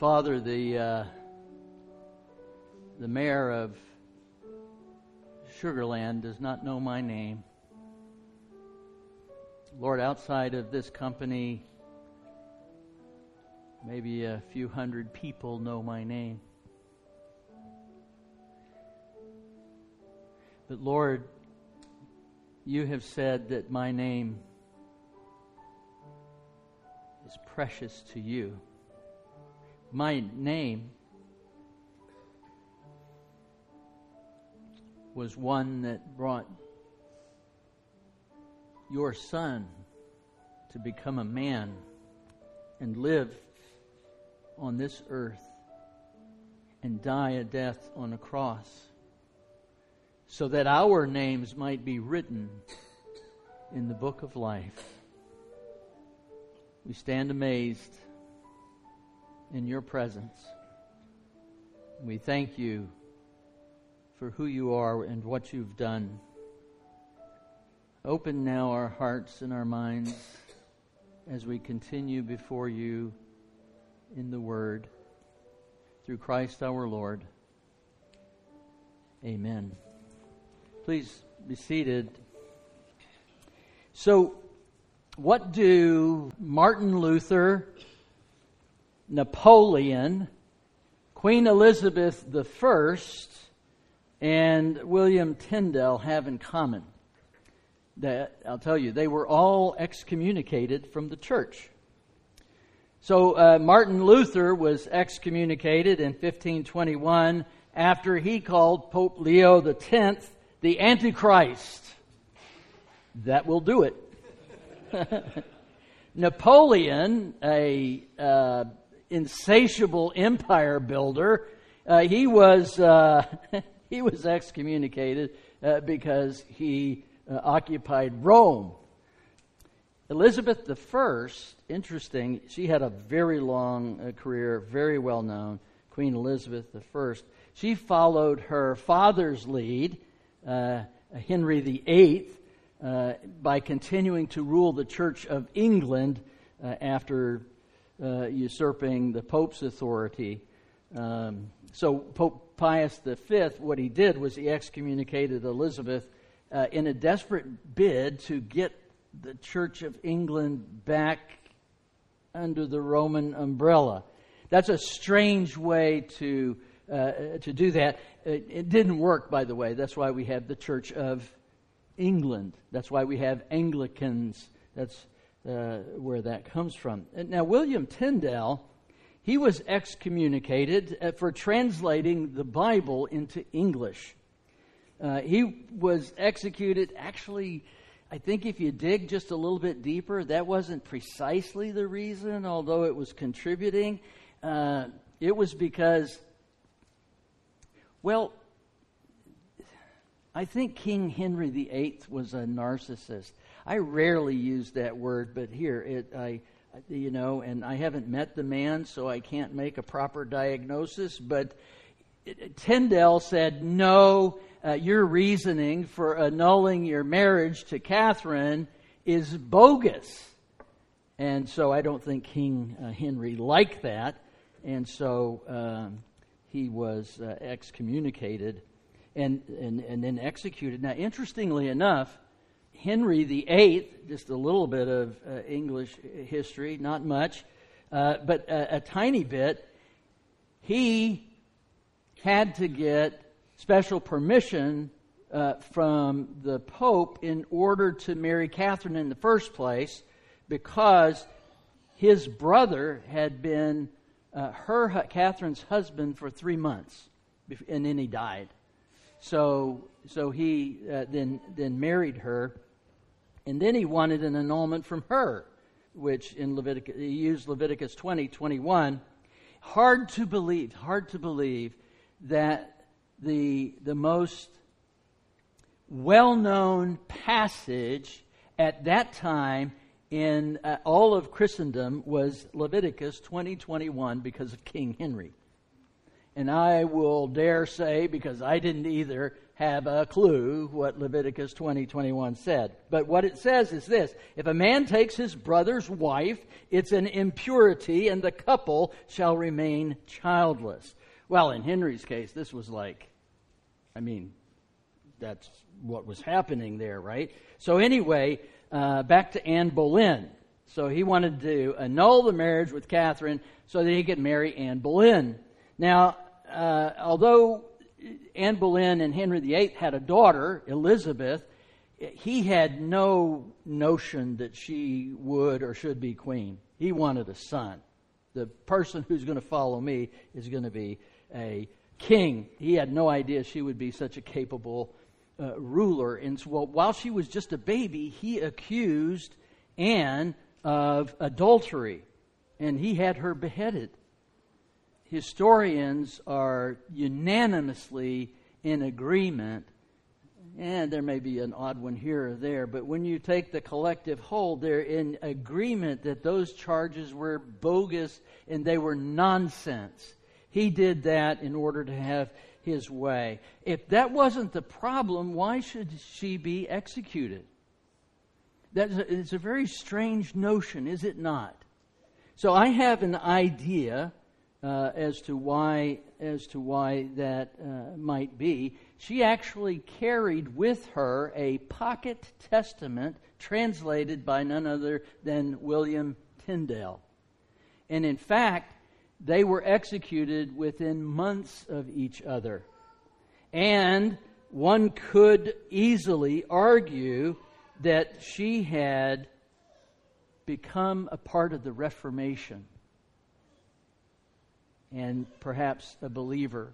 Father, the uh, the mayor of Sugarland does not know my name. Lord, outside of this company, maybe a few hundred people know my name. But Lord, you have said that my name is precious to you. My name was one that brought your son to become a man and live on this earth and die a death on a cross so that our names might be written in the book of life. We stand amazed in your presence. We thank you for who you are and what you've done. Open now our hearts and our minds as we continue before you in the Word through Christ our Lord. Amen. Please be seated. So, what do Martin Luther, Napoleon, Queen Elizabeth I, and William Tyndale have in common? That I'll tell you, they were all excommunicated from the church. So uh, Martin Luther was excommunicated in 1521 after he called Pope Leo X the Antichrist. That will do it. Napoleon, a uh, insatiable empire builder, uh, he was uh, he was excommunicated uh, because he uh, occupied Rome. Elizabeth I, interesting, she had a very long uh, career, very well known, Queen Elizabeth I. She followed her father's lead, Henry VIII, uh, by continuing to rule the Church of England uh, after uh, usurping the Pope's authority. Um, so, Pope Pius V, what he did was he excommunicated Elizabeth uh, in a desperate bid to get the Church of England back under the Roman umbrella. That's a strange way to uh, to do that. It, it, didn't work, by the way. That's why we have the Church of England. That's why we have Anglicans. That's uh, where that comes from. Now, William Tyndale, he was excommunicated uh, for translating the Bible into English. Uh, he was executed, actually, I think if you dig just a little bit deeper, that wasn't precisely the reason, although it was contributing. Uh, it was because, well, I think King Henry VIII was a narcissist. I rarely use that word, but here it, I, you know, and I haven't met the man, so I can't make a proper diagnosis. But Tyndale said, "No, uh, your reasoning for annulling your marriage to Catherine is bogus." And so I don't think King uh, Henry liked that, and so um, he was uh, excommunicated and, and, and then executed. Now, interestingly enough, Henry VIII, just a little bit of uh, English history, not much, uh, but a, a tiny bit, he had to get special permission uh, from the Pope in order to marry Catherine in the first place because his brother had been uh, her Catherine's husband for three months, and then he died. So, so he uh, then, then married her, and then he wanted an annulment from her, which in Leviticus, he used Leviticus 20, 21. Hard to believe, hard to believe that the, the most well known passage at that time in uh, all of Christendom was Leviticus 20, 21 because of King Henry. And I will dare say, because I didn't either, have a clue what Leviticus 20, 21 said. But what it says is this If a man takes his brother's wife, it's an impurity, and the couple shall remain childless. Well, in Henry's case, this was like, I mean, that's what was happening there, right? So, anyway, uh, back to Anne Boleyn. So, he wanted to annul the marriage with Catherine so that he could marry Anne Boleyn. Now, uh, although Anne Boleyn and Henry VIII had a daughter, Elizabeth, he had no notion that she would or should be queen. He wanted a son. The person who's going to follow me is going to be a king. He had no idea she would be such a capable uh, ruler. And so, well, while she was just a baby, he accused Anne of adultery, and he had her beheaded historians are unanimously in agreement, and there may be an odd one here or there, but when you take the collective whole, they're in agreement that those charges were bogus and they were nonsense. He did that in order to have his way. If that wasn't the problem, why should she be executed? That is a very strange notion, is it not? So I have an idea uh, as to why as to why that uh, might be. She actually carried with her a pocket testament translated by none other than William Tyndale. And in fact, they were executed within months of each other. And one could easily argue that she had become a part of the Reformation and perhaps a believer.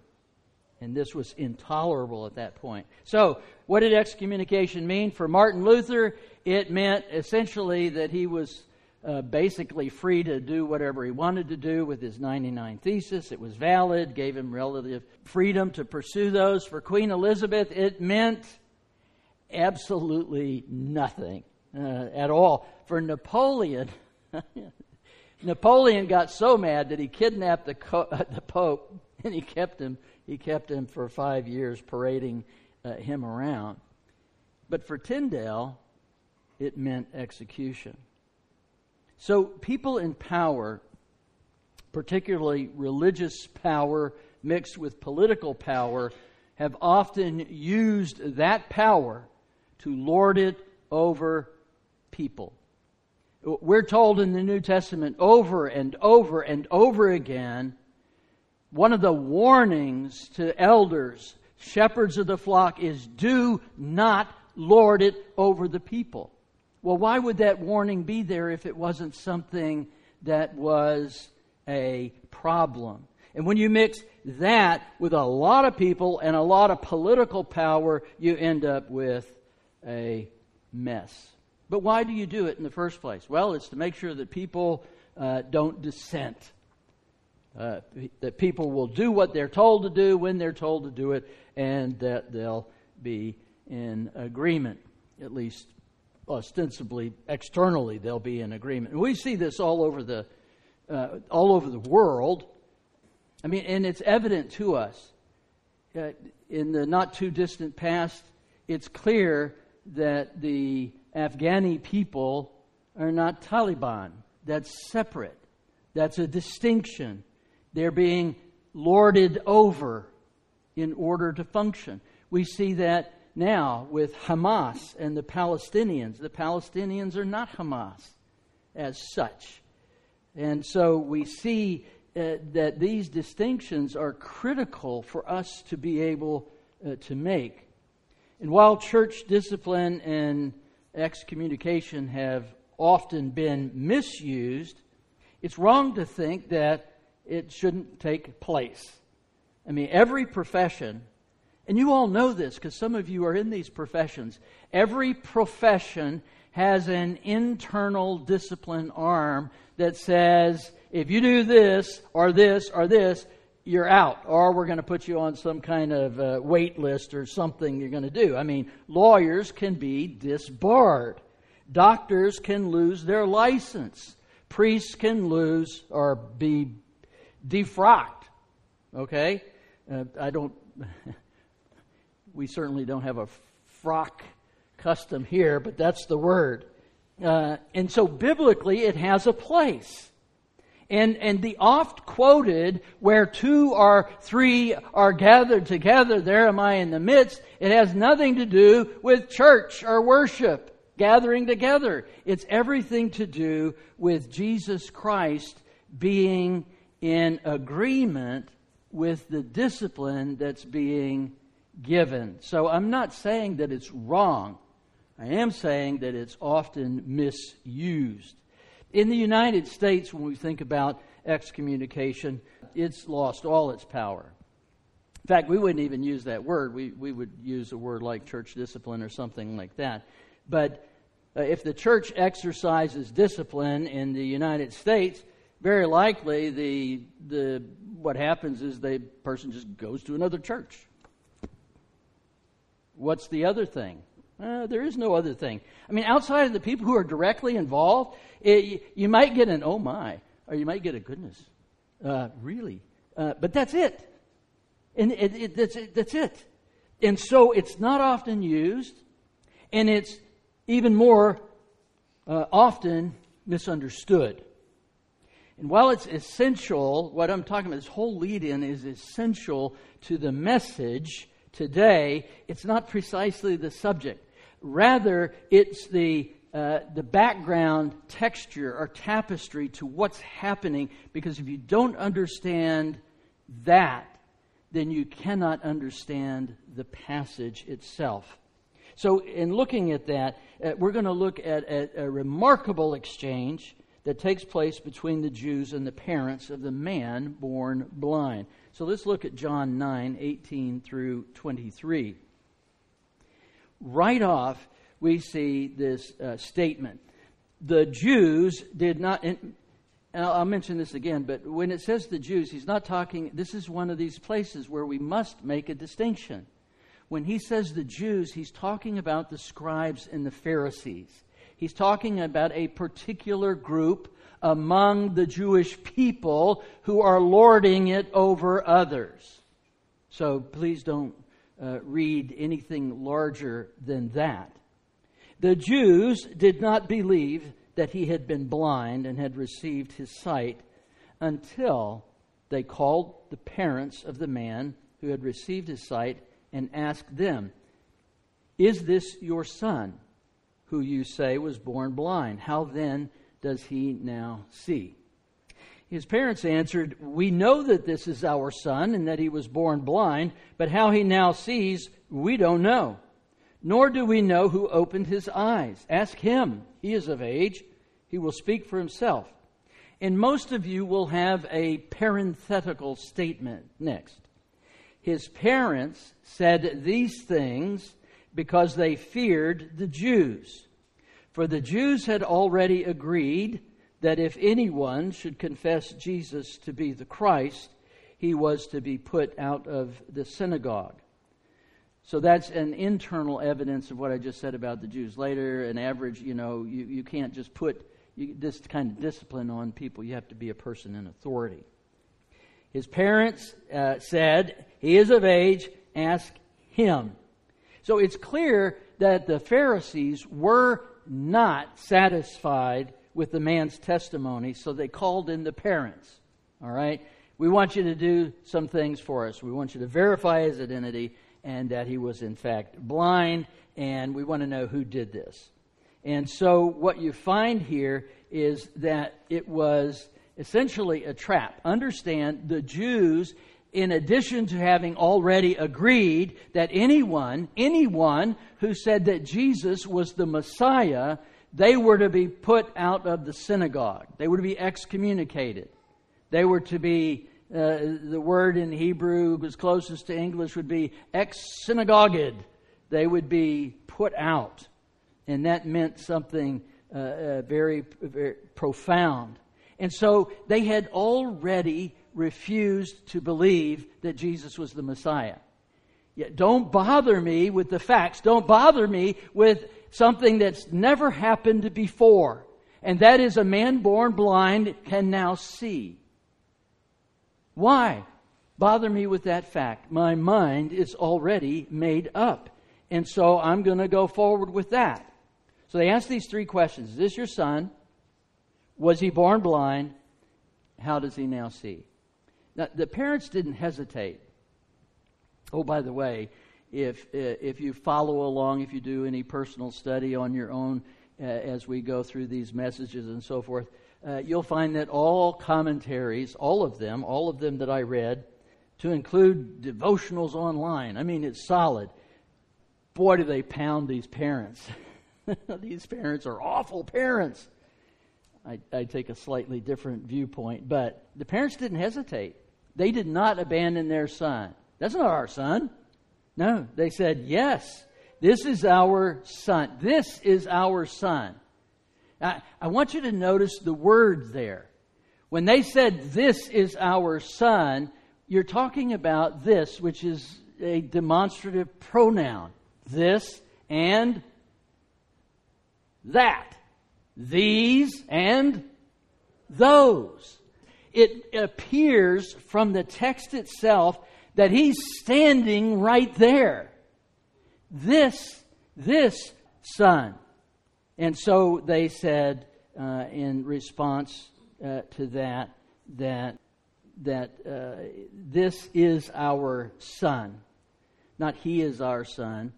And this was intolerable at that point. So, what did excommunication mean? For Martin Luther, it meant essentially that he was uh, basically free to do whatever he wanted to do with his 99 thesis. It was valid, gave him relative freedom to pursue those. For Queen Elizabeth, it meant absolutely nothing uh, at all. For Napoleon, Napoleon got so mad that he kidnapped the, co- the Pope and he kept him. He kept him for five years, parading uh, him around. But for Tyndale, it meant execution. So people in power, particularly religious power mixed with political power, have often used that power to lord it over people. We're told in the New Testament over and over and over again one of the warnings to elders, shepherds of the flock, is do not lord it over the people. Well, why would that warning be there if it wasn't something that was a problem? And when you mix that with a lot of people and a lot of political power, you end up with a mess. But why do you do it in the first place? Well, it's to make sure that people uh, don't dissent. Uh, that people will do what they're told to do when they're told to do it, and that they'll be in agreement. At least ostensibly, externally, they'll be in agreement. We see this all over the uh, all over the world. I mean, and it's evident to us uh, in the not too distant past. It's clear that the Afghani people are not Taliban. That's separate. That's a distinction. They're being lorded over in order to function. We see that now with Hamas and the Palestinians. The Palestinians are not Hamas as such. And so we see uh, that these distinctions are critical for us to be able uh, to make. And while church discipline and excommunication have often been misused, it's wrong to think that it shouldn't take place. I mean, every profession, and you all know this because some of you are in these professions, every profession has an internal discipline arm that says, if you do this or this or this, you're out, or we're going to put you on some kind of uh, wait list or something you're going to do. I mean, lawyers can be disbarred, doctors can lose their license, priests can lose or be defrocked. Okay? Uh, I don't. we certainly don't have a frock custom here, but that's the word. Uh, and so biblically, it has a place. And, and the oft quoted, where two or three are gathered together, there am I in the midst, it has nothing to do with church or worship, gathering together. It's everything to do with Jesus Christ being in agreement with the discipline that's being given. So I'm not saying that it's wrong. I am saying that it's often misused. In the United States, when we think about excommunication, it's lost all its power. In fact, we wouldn't even use that word. We, we would use a word like church discipline or something like that. But uh, if the church exercises discipline in the United States, very likely the, the, what happens is the person just goes to another church. What's the other thing? Uh, there is no other thing. I mean, outside of the people who are directly involved, it, you might get an oh my, or you might get a goodness. Uh, really? Uh, but that's it. And it, it, that's, it, that's it. And so it's not often used, and it's even more uh, often misunderstood. And while it's essential, what I'm talking about, this whole lead in is essential to the message today, it's not precisely the subject. Rather, it's the, uh, the background texture or tapestry to what's happening, because if you don't understand that, then you cannot understand the passage itself. So, in looking at that, uh, we're going to look at, at a remarkable exchange that takes place between the Jews and the parents of the man born blind. So let's look at John 9, 18 through 23 right off, we see this uh, statement. The Jews did not, and I'll mention this again, but when it says the Jews, he's not talking, this is one of these places where we must make a distinction. When he says the Jews, he's talking about the scribes and the Pharisees. He's talking about a particular group among the Jewish people who are lording it over others. So please don't uh, read anything larger than that. The Jews did not believe that he had been blind and had received his sight until they called the parents of the man who had received his sight and asked them, Is this your son, who you say was born blind? How then does he now see? His parents answered, We know that this is our son and that he was born blind, but how he now sees, we don't know. Nor do we know who opened his eyes. Ask him. He is of age. He will speak for himself. And most of you will have a parenthetical statement next. His parents said these things because they feared the Jews. For the Jews had already agreed that if anyone should confess Jesus to be the Christ, he was to be put out of the synagogue. So that's an internal evidence of what I just said about the Jews. Later, an average, you know, you, you can't just put you, this kind of discipline on people. You have to be a person in authority. His parents uh, said, He is of age, ask him. So it's clear that the Pharisees were not satisfied with the man's testimony, so they called in the parents. All right? We want you to do some things for us. We want you to verify his identity and that he was, in fact, blind, and we want to know who did this. And so, what you find here is that it was essentially a trap. Understand, the Jews, in addition to having already agreed that anyone, anyone who said that Jesus was the Messiah, they were to be put out of the synagogue. They were to be excommunicated. They were to be, uh, the word in Hebrew was closest to English would be ex synagogued. They would be put out. And that meant something uh, uh, very, very profound. And so they had already refused to believe that Jesus was the Messiah. Yet don't bother me with the facts. Don't bother me with something that's never happened before. And that is a man born blind can now see. Why? bother me with that fact. My mind is already made up. And so I'm going to go forward with that. So they ask these three questions Is this your son? Was he born blind? How does he now see? Now, the parents didn't hesitate. Oh, by the way, if, uh, if you follow along, if you do any personal study on your own uh, as we go through these messages and so forth, uh, you'll find that all commentaries, all of them, all of them that I read, to include devotionals online, I mean, it's solid. Boy, do they pound these parents. these parents are awful parents. I, I take a slightly different viewpoint, but the parents didn't hesitate. They did not abandon their son. That's not our son. No, they said, Yes, this is our son. This is our son. I, I want you to notice the word there. When they said, This is our son, you're talking about this, which is a demonstrative pronoun. This and that. These and those. It appears from the text itself that he's standing right there. This, this son. And so they said uh, in response uh, to that, that, that uh, this is our son. Not he is our son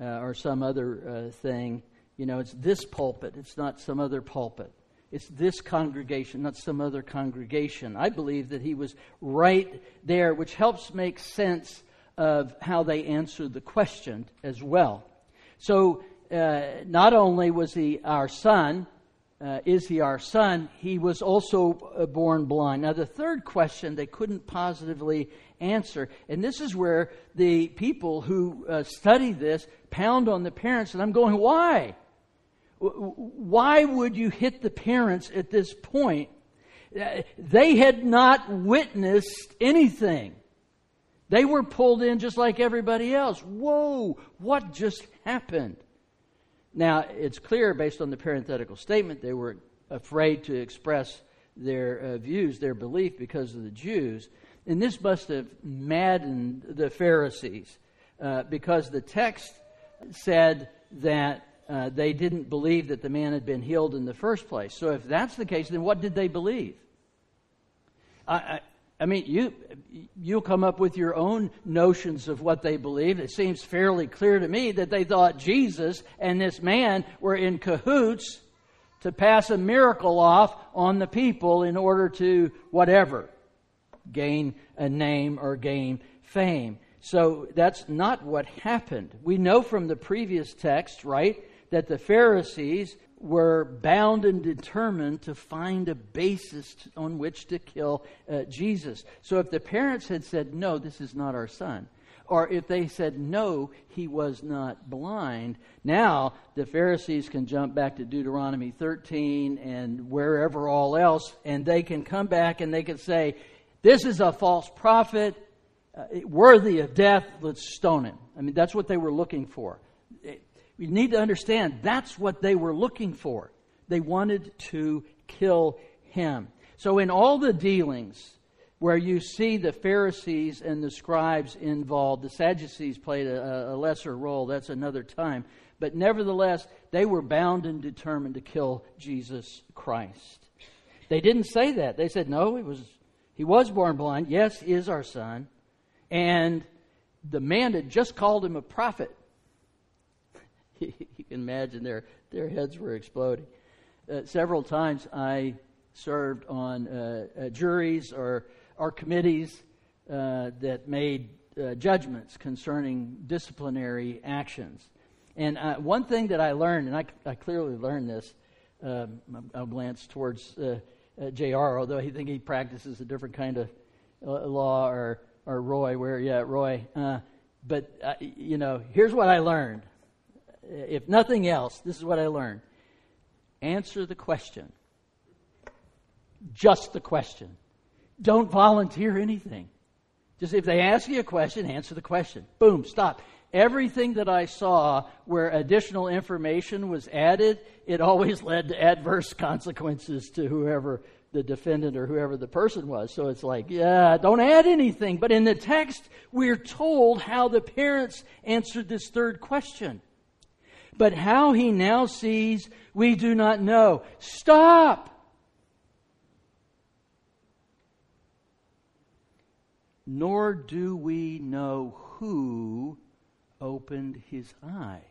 uh, or some other uh, thing. You know, it's this pulpit, it's not some other pulpit. It's this congregation, not some other congregation. I believe that he was right there, which helps make sense of how they answered the question as well. So, uh, not only was he our son, uh, is he our son, he was also uh, born blind. Now, the third question they couldn't positively answer, and this is where the people who uh, study this pound on the parents, and I'm going, why? Why would you hit the parents at this point? They had not witnessed anything. They were pulled in just like everybody else. Whoa, what just happened? Now, it's clear based on the parenthetical statement they were afraid to express their uh, views, their belief because of the Jews. And this must have maddened the Pharisees uh, because the text said that uh, they didn't believe that the man had been healed in the first place. So if that's the case, then what did they believe? I, I, I mean, you you'll come up with your own notions of what they believed. It seems fairly clear to me that they thought Jesus and this man were in cahoots to pass a miracle off on the people in order to whatever gain a name or gain fame. So that's not what happened. We know from the previous text, right, that the Pharisees were bound and determined to find a basis on which to kill uh, Jesus. So if the parents had said, No, this is not our son, or if they said, No, he was not blind, now the Pharisees can jump back to Deuteronomy 13 and wherever all else, and they can come back and they can say, This is a false prophet. Uh, worthy of death, let's stone him. I mean, that's what they were looking for. We need to understand that's what they were looking for. They wanted to kill him. So, in all the dealings where you see the Pharisees and the scribes involved, the Sadducees played a, a lesser role. That's another time. But nevertheless, they were bound and determined to kill Jesus Christ. They didn't say that. They said, no, he was, he was born blind. Yes, he is our son. And the man had just called him a prophet. you can imagine their, their heads were exploding. Uh, several times I served on uh, uh, juries or, or committees uh, that made uh, judgments concerning disciplinary actions. And one thing that I learned, and I, I clearly learned this, um, I'll glance towards JR, although I think he practices a different kind of law, or, or Roy, where, yeah, Roy. but, you know, here's what I learned if nothing else, this is what I learned answer the question. Just the question. Don't volunteer anything. Just if they ask you a question, answer the question. Boom, stop. Everything that I saw where additional information was added, it always led to adverse consequences to whoever the defendant or whoever the person was. So it's like, yeah, don't add anything. But in the text, we're told how the parents answered this third question. But how he now sees, we do not know. Stop! Nor do we know who opened his eyes.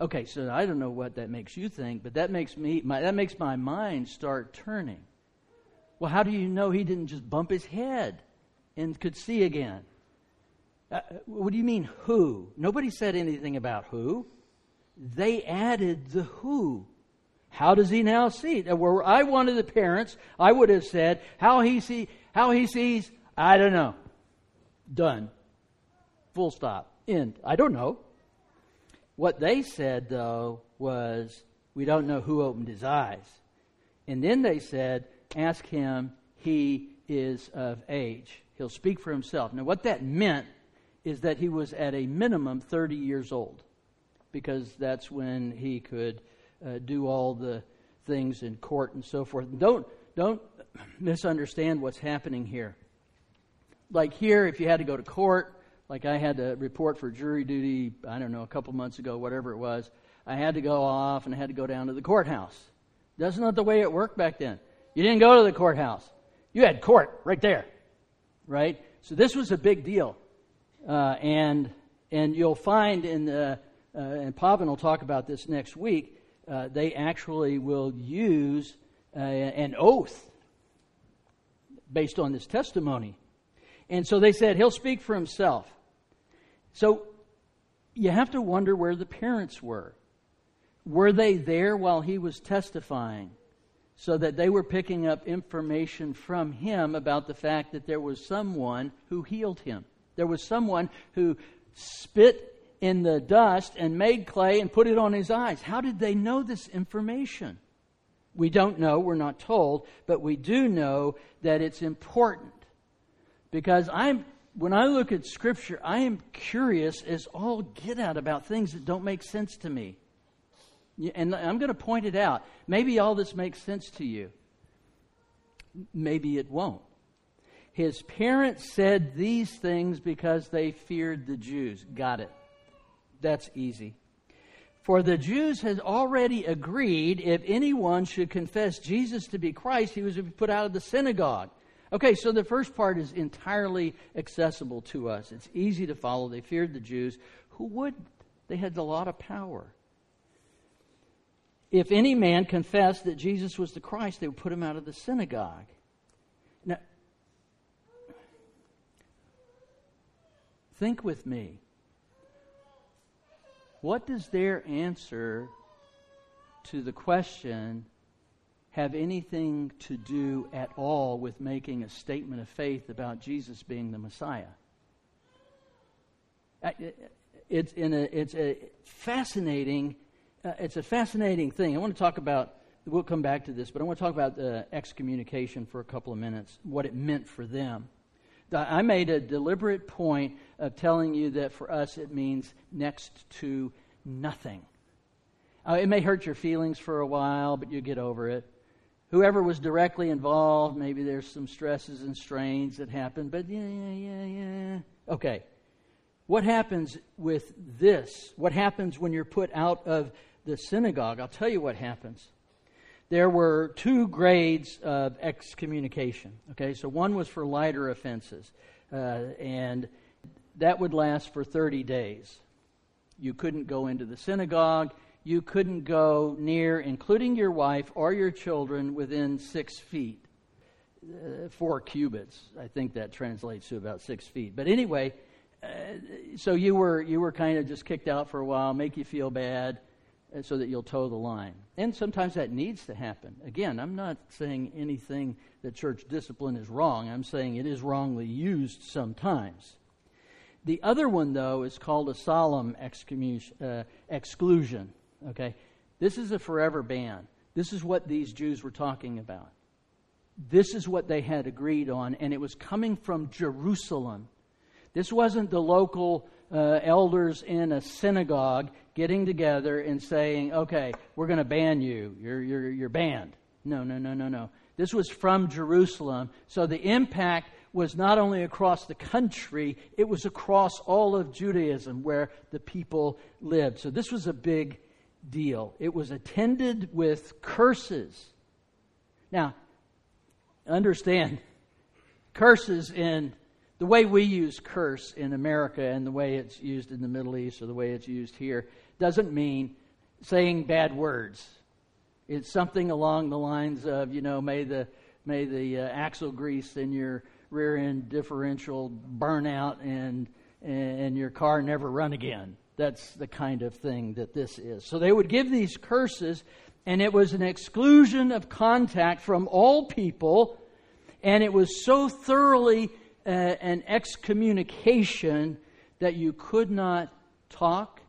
Okay, so I don't know what that makes you think, but that makes me my, that makes my mind start turning. Well, how do you know he didn't just bump his head and could see again? Uh, what do you mean who? Nobody said anything about who. They added the who. How does he now see? Where I wanted the parents, I would have said how he see how he sees. I don't know. Done. Full stop. End. I don't know. What they said, though, was, We don't know who opened his eyes. And then they said, Ask him, he is of age. He'll speak for himself. Now, what that meant is that he was at a minimum 30 years old, because that's when he could uh, do all the things in court and so forth. Don't, don't misunderstand what's happening here. Like here, if you had to go to court, like I had to report for jury duty, I don't know, a couple months ago, whatever it was. I had to go off and I had to go down to the courthouse. That's not the way it worked back then. You didn't go to the courthouse. You had court right there, right? So this was a big deal, uh, and and you'll find in the uh, and Pavan will talk about this next week. Uh, they actually will use uh, an oath based on this testimony, and so they said he'll speak for himself. So you have to wonder where the parents were. Were they there while he was testifying? So that they were picking up information from him about the fact that there was someone who healed him. There was someone who spit in the dust and made clay and put it on his eyes. How did they know this information? We don't know, we're not told, but we do know that it's important. Because I'm when I look at Scripture, I am curious as all get out about things that don't make sense to me. And I'm going to point it out. Maybe all this makes sense to you. Maybe it won't. His parents said these things because they feared the Jews. Got it. That's easy. For the Jews had already agreed if anyone should confess Jesus to be Christ, he was to be put out of the synagogue. Okay, so the first part is entirely accessible to us. It's easy to follow. They feared the Jews. Who would? They had a lot of power. If any man confessed that Jesus was the Christ, they would put him out of the synagogue. Now, think with me. What does their answer to the question have anything to do at all with making a statement of faith about Jesus being the Messiah. It's, in a, it's a fascinating, uh, it's a fascinating thing. I want to talk about. We'll come back to this, but I want to talk about uh, excommunication for a couple of minutes. What it meant for them. I made a deliberate point of telling you that for us it means next to nothing. Uh, it may hurt your feelings for a while, but you get over it whoever was directly involved, maybe there's some stresses and strains that happen, but yeah, yeah, yeah, yeah. Okay. What happens with this? What happens when you're put out of the synagogue? I'll tell you what happens. There were two grades of excommunication. Okay, so one was for lighter offenses, uh, and that would last for 30 days. You couldn't go into the synagogue you couldn't go near, including your wife or your children, within six feet. Uh, four cubits. I think that translates to about six feet. But anyway, uh, so you were you were kind of just kicked out for a while, make you feel bad, so that you'll toe the line. And sometimes that needs to happen. Again, I'm not saying anything that church discipline is wrong. I'm saying it is wrongly used sometimes. The other one, though, is called a solemn uh, exclusion. Okay? This is a forever ban. This is what these Jews were talking about. This is what they had agreed on, and it was coming from Jerusalem. This wasn't the local uh, elders in a synagogue getting together and saying, okay, we're going to ban you. You're, you're, you're banned. No, no, no, no, no. This was from Jerusalem. So the impact was not only across the country, it was across all of Judaism where the people lived. So this was a big deal. It was attended with curses. Now, understand, curses in the way we use curse in America and the way it's used in the Middle East or the way it's used here doesn't mean saying bad words. It's something along the lines of, you know, may the may the uh, axle grease in your rear end differential burn out and and your car never run again. That's the kind of thing that this is. So they would give these curses, and it was an exclusion of contact from all people, and it was so thoroughly uh, an excommunication that you could not talk.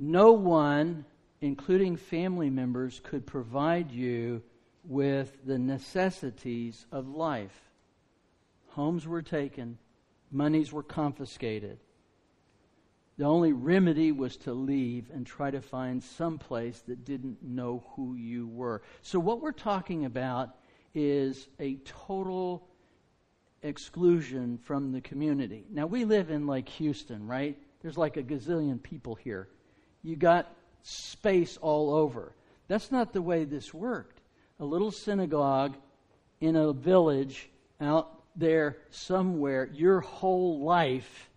No one, including family members, could provide you with the necessities of life. Homes were taken, monies were confiscated. The only remedy was to leave and try to find some place that didn't know who you were. So, what we're talking about is a total exclusion from the community. Now, we live in like Houston, right? There's like a gazillion people here. You got space all over. That's not the way this worked. A little synagogue in a village out there somewhere, your whole life,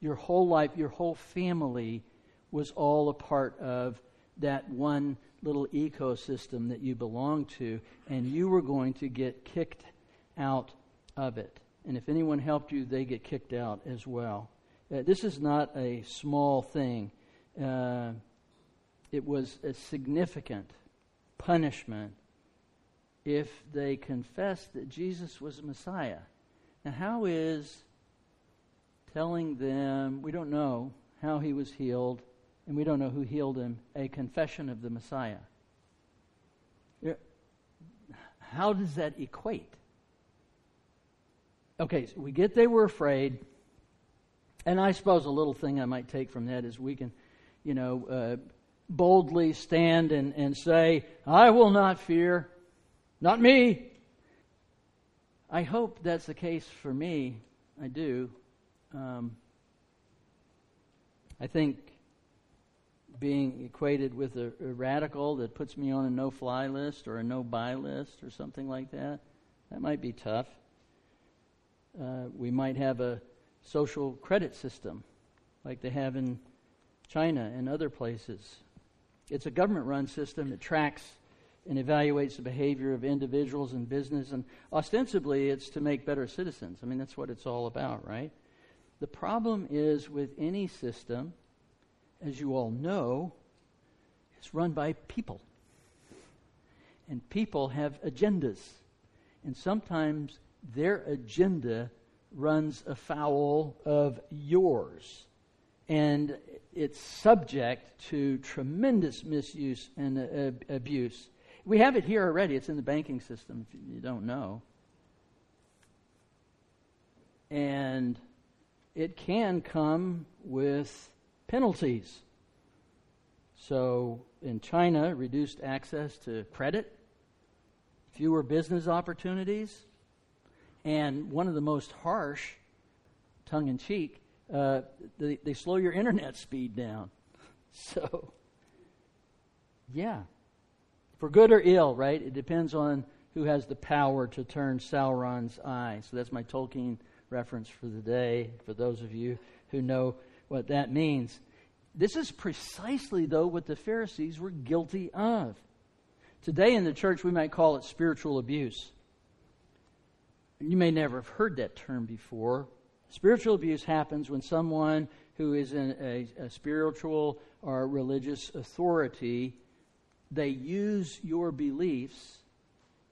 your whole life, your whole family was all a part of that one little ecosystem that you belonged to, and you were going to get kicked out of it. And if anyone helped you, they get kicked out as well. Uh, this is not a small thing. Uh, it was a significant punishment if they confessed that Jesus was a Messiah. Now, how is telling them, we don't know how he was healed, and we don't know who healed him, a confession of the Messiah? How does that equate? Okay, so we get they were afraid. And I suppose a little thing I might take from that is we can, you know, uh, boldly stand and, and say, I will not fear. Not me. I hope that's the case for me. I do. Um, I think being equated with a, a, radical that puts me on a no fly list or a no buy list or something like that, that might be tough. Uh, we might have a social credit system like they have in China and other places. It's a government run system that tracks and evaluates the behavior of individuals and business, and ostensibly it's to make better citizens. I mean, that's what it's all about, right? The problem is with any system, as you all know, it's run by people. And people have agendas. And sometimes their agenda runs afoul of yours. And it's subject to tremendous misuse and uh, abuse. We have it here already. It's in the banking system, if you don't know. And it can come with penalties. So in China, reduced access to credit, fewer business opportunities, and one of the most harsh, tongue in cheek, uh, they, they slow your internet speed down. So, yeah. For good or ill, right? It depends on who has the power to turn Sauron's eye. So that's my Tolkien reference for the day, for those of you who know what that means. This is precisely, though, what the Pharisees were guilty of. Today in the church, we might call it spiritual abuse. You may never have heard that term before. Spiritual abuse happens when someone who is in a, a spiritual or religious authority, they use your beliefs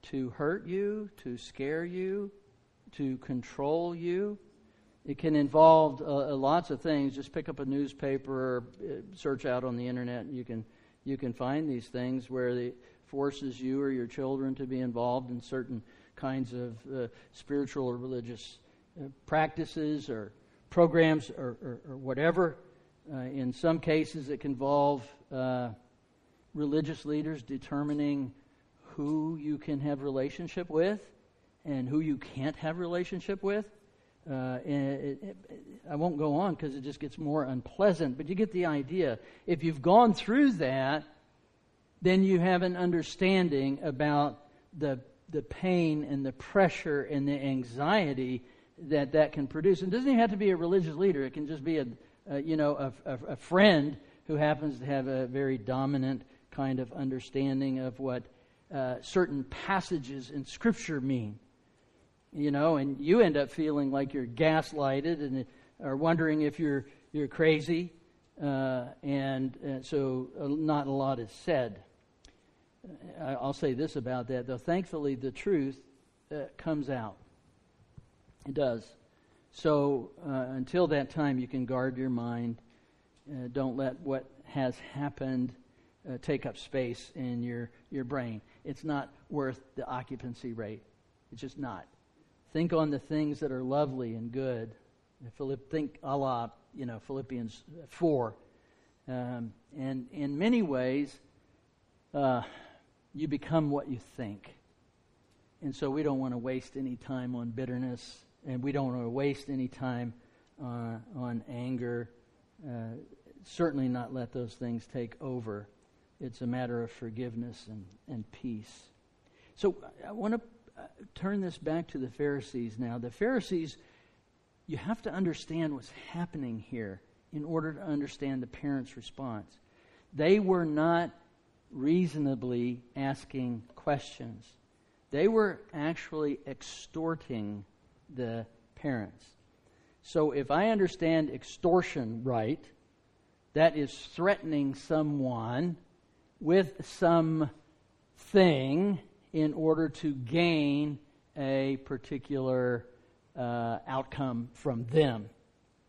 to hurt you, to scare you, to control you. It can involve uh, lots of things. Just pick up a newspaper, uh, search out on the internet, and you can you can find these things where it forces you or your children to be involved in certain kinds of uh, spiritual or religious uh, practices or programs or, or, or whatever. Uh, in some cases, it can involve uh, religious leaders determining who you can have relationship with and who you can't have relationship with. Uh, it, it, I won't go on because it just gets more unpleasant, but you get the idea. If you've gone through that, then you have an understanding about the the pain and the pressure and the anxiety that that can produce. And doesn't even have to be a religious leader. It can just be a, a you know a, a, a friend who happens to have a very dominant kind of understanding of what uh, certain passages in Scripture mean. You know, and you end up feeling like you're gaslighted and are wondering if you're you're crazy, uh, and, and so uh, not a lot is said. I'll say this about that, though. Thankfully, the truth uh, comes out. It does. So uh, until that time, you can guard your mind. Uh, don't let what has happened uh, take up space in your, your brain. It's not worth the occupancy rate. It's just not. Think on the things that are lovely and good. Philipp, think a la, you know, Philippians 4. Um, and in many ways, uh, you become what you think. And so we don't want to waste any time on bitterness, and we don't want to waste any time uh, on anger. Uh, certainly not let those things take over. It's a matter of forgiveness and, and peace. So I want to uh, turn this back to the Pharisees now. The Pharisees, you have to understand what's happening here in order to understand the parents' response. They were not reasonably asking questions. They were actually extorting the parents. So if I understand extortion right, that is threatening someone with some thing in order to gain a particular uh, outcome from them,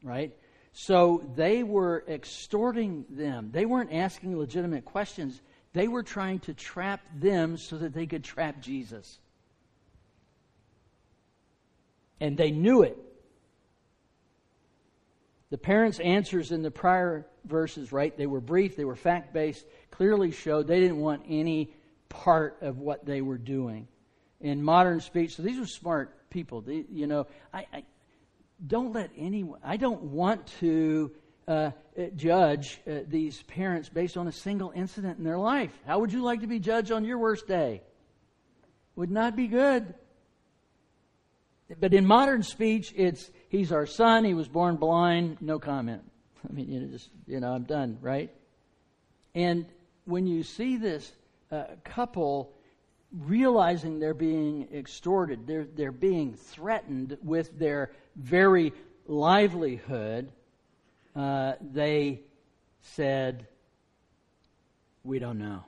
right? So they were extorting them. They weren't asking legitimate questions. They were trying to trap them so that they could trap Jesus. And they knew it. The parents' answers in the prior verses, right? They were brief, they were fact based, clearly showed they didn't want any part of what they were doing. In modern speech, so these were smart people. They, you know, I, I don't let anyone, I don't want to uh, judge uh, these parents based on a single incident in their life. How would you like to be judged on your worst day? Would not be good. But in modern speech, it's he's our son. He was born blind. No comment. I mean, you know, just you know, I'm done, right? And when you see this uh, couple realizing they're being extorted, they're they're being threatened with their very livelihood, uh, they said, We don't know.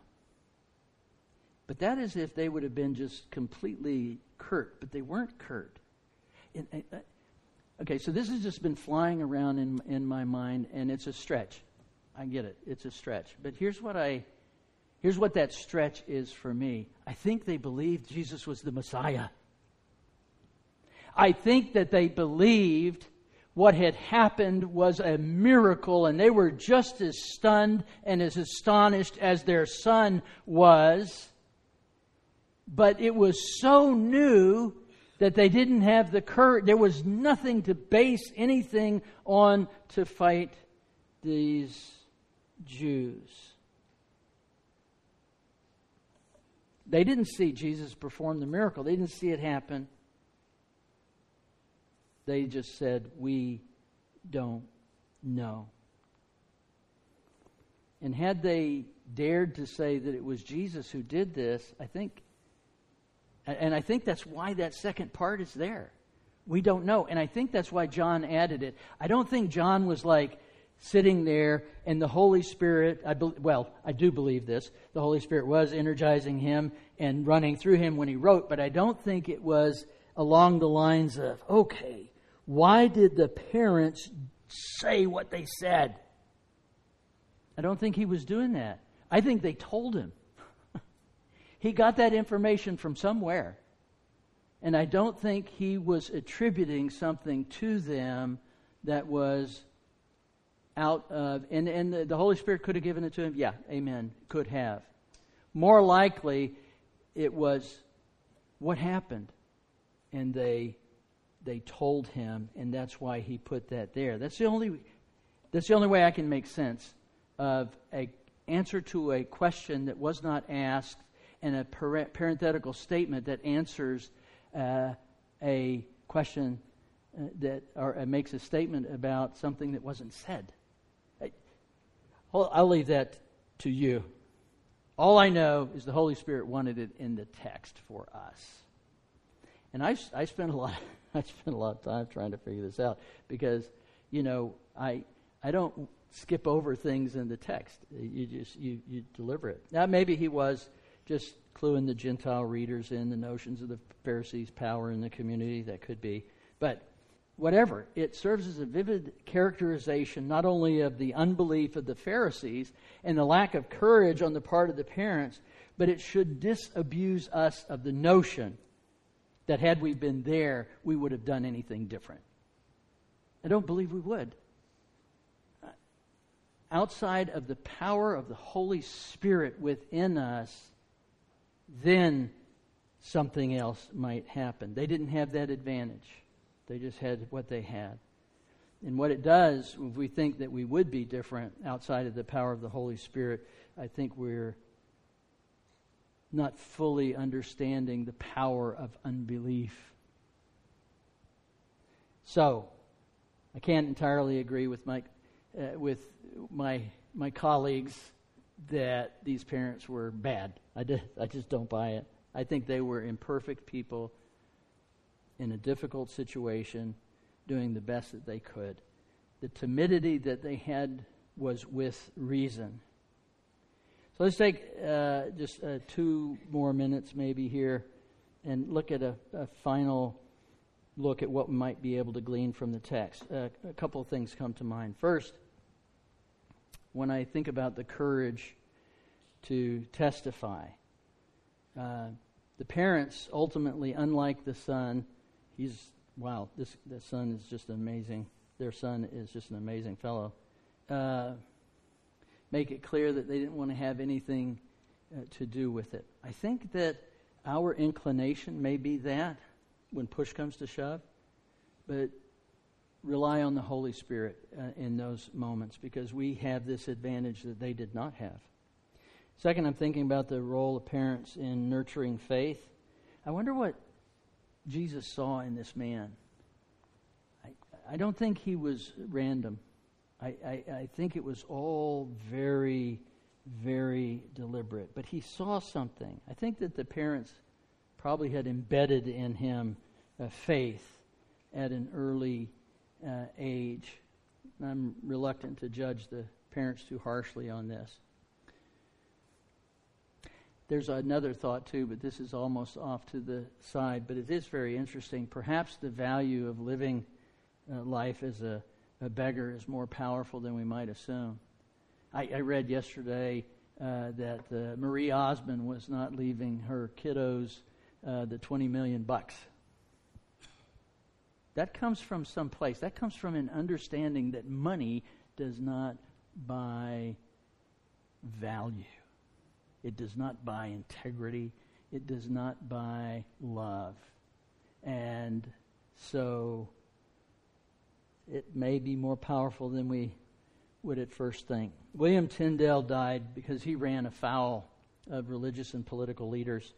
But that is if they would have been just completely curt, but they weren't curt. Uh, okay, so this has just been flying around in, in my mind, and it's a stretch. I get it. It's a stretch. But here's what I here's what that stretch is for me. I think they believed Jesus was the Messiah. I think that they believed what had happened was a miracle, and they were just as stunned and as astonished as their son was. But it was so new that they didn't have the courage. There was nothing to base anything on to fight these Jews. They didn't see Jesus perform the miracle, they didn't see it happen. They just said, We don't know. And had they dared to say that it was Jesus who did this, I think, and I think that's why that second part is there. We don't know. And I think that's why John added it. I don't think John was like sitting there and the Holy Spirit, I be, well, I do believe this. The Holy Spirit was energizing him and running through him when he wrote, but I don't think it was along the lines of, okay, why did the parents say what they said? I don't think he was doing that. I think they told him. He got that information from somewhere. And I don't think he was attributing something to them that was out of, and, and the Holy Spirit could have given it to him. Yeah, amen. Could have. More likely, it was what happened, and they they told him, and that's why he put that there. That's the only that's the only way I can make sense of a answer to a question that was not asked and a parenthetical statement that answers uh, a question uh, that or uh, makes a statement about something that wasn't said. I, I'll leave that to you. All I know is the Holy Spirit wanted it in the text for us. And I, I spent a lot I spent a lot of time trying to figure this out because, you know, I I don't skip over things in the text. You just you, you deliver it. Now maybe he was just cluing the Gentile readers in the notions of the Pharisees' power in the community. That could be, but whatever. It serves as a vivid characterization not only of the unbelief of the Pharisees and the lack of courage on the part of the parents, but it should disabuse us of the notion that had we been there, we would have done anything different. I don't believe we would. Outside of the power of the Holy Spirit within us, then something else might happen. They didn't have that advantage. They just had what they had. And what it does, if we think that we would be different outside of the power of the Holy Spirit, I think we're not fully understanding the power of unbelief. So, I can't entirely agree with my, uh, with my, my colleagues that these parents were bad. I, did, I just don't buy it. I think they were imperfect people in a difficult situation, doing the best that they could. The timidity that they had was with reason. So let's take uh, just uh, two more minutes, maybe here, and look at a, a, final look at what we might be able to glean from the text. Uh, a couple of things come to mind. First, when I think about the courage to testify, uh, the parents ultimately, unlike the son, he's wow, this the son is just amazing. Their son is just an amazing fellow. Uh, make it clear that they didn't want to have anything uh, to do with it. I think that our inclination may be that when push comes to shove, but rely on the Holy Spirit uh, in those moments because we have this advantage that they did not have. Second, I'm thinking about the role of parents in nurturing faith. I wonder what Jesus saw in this man. I, I don't think he was random. I, I, I think it was all very, very deliberate. But he saw something. I think that the parents probably had embedded in him a faith at an early uh, age. I'm reluctant to judge the parents too harshly on this. There's another thought too, but this is almost off to the side, but it is very interesting. Perhaps the value of living uh, life as a a beggar is more powerful than we might assume. I, I read yesterday uh, that uh, Marie Osmond was not leaving her kiddos uh, the 20 million bucks. That comes from some place. That comes from an understanding that money does not buy value. It does not buy integrity. It does not buy love. And so it may be more powerful than we would at first think. William Tyndale died because he ran afoul of religious and political leaders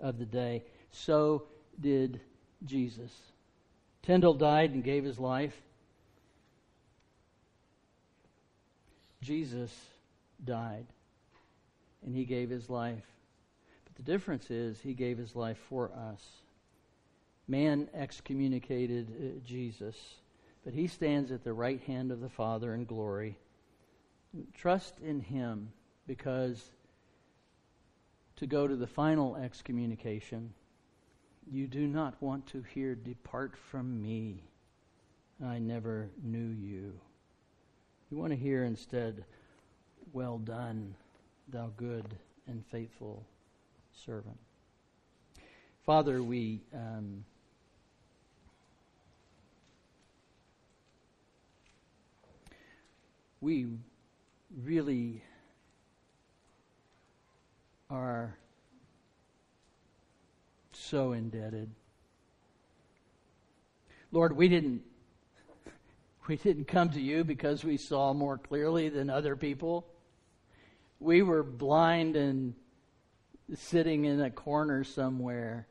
of the day. So did Jesus. Tyndale died and gave his life. Jesus died and he gave his life. But the difference is he gave his life for us. Man excommunicated uh, Jesus but he stands at the right hand of the Father in glory. Trust in him because to go to the final excommunication, you do not want to hear, Depart from me. I never knew you. You want to hear instead, Well done, thou good and faithful servant. Father, we. Um, we really are so indebted. Lord, we didn't we didn't come to you because we saw more clearly than other people. We were blind and sitting in a corner somewhere,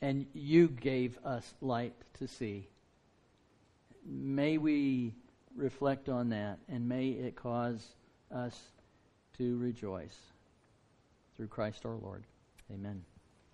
and you gave us light to see. May we reflect on that, and may it cause us to rejoice. Through Christ our Lord. Amen.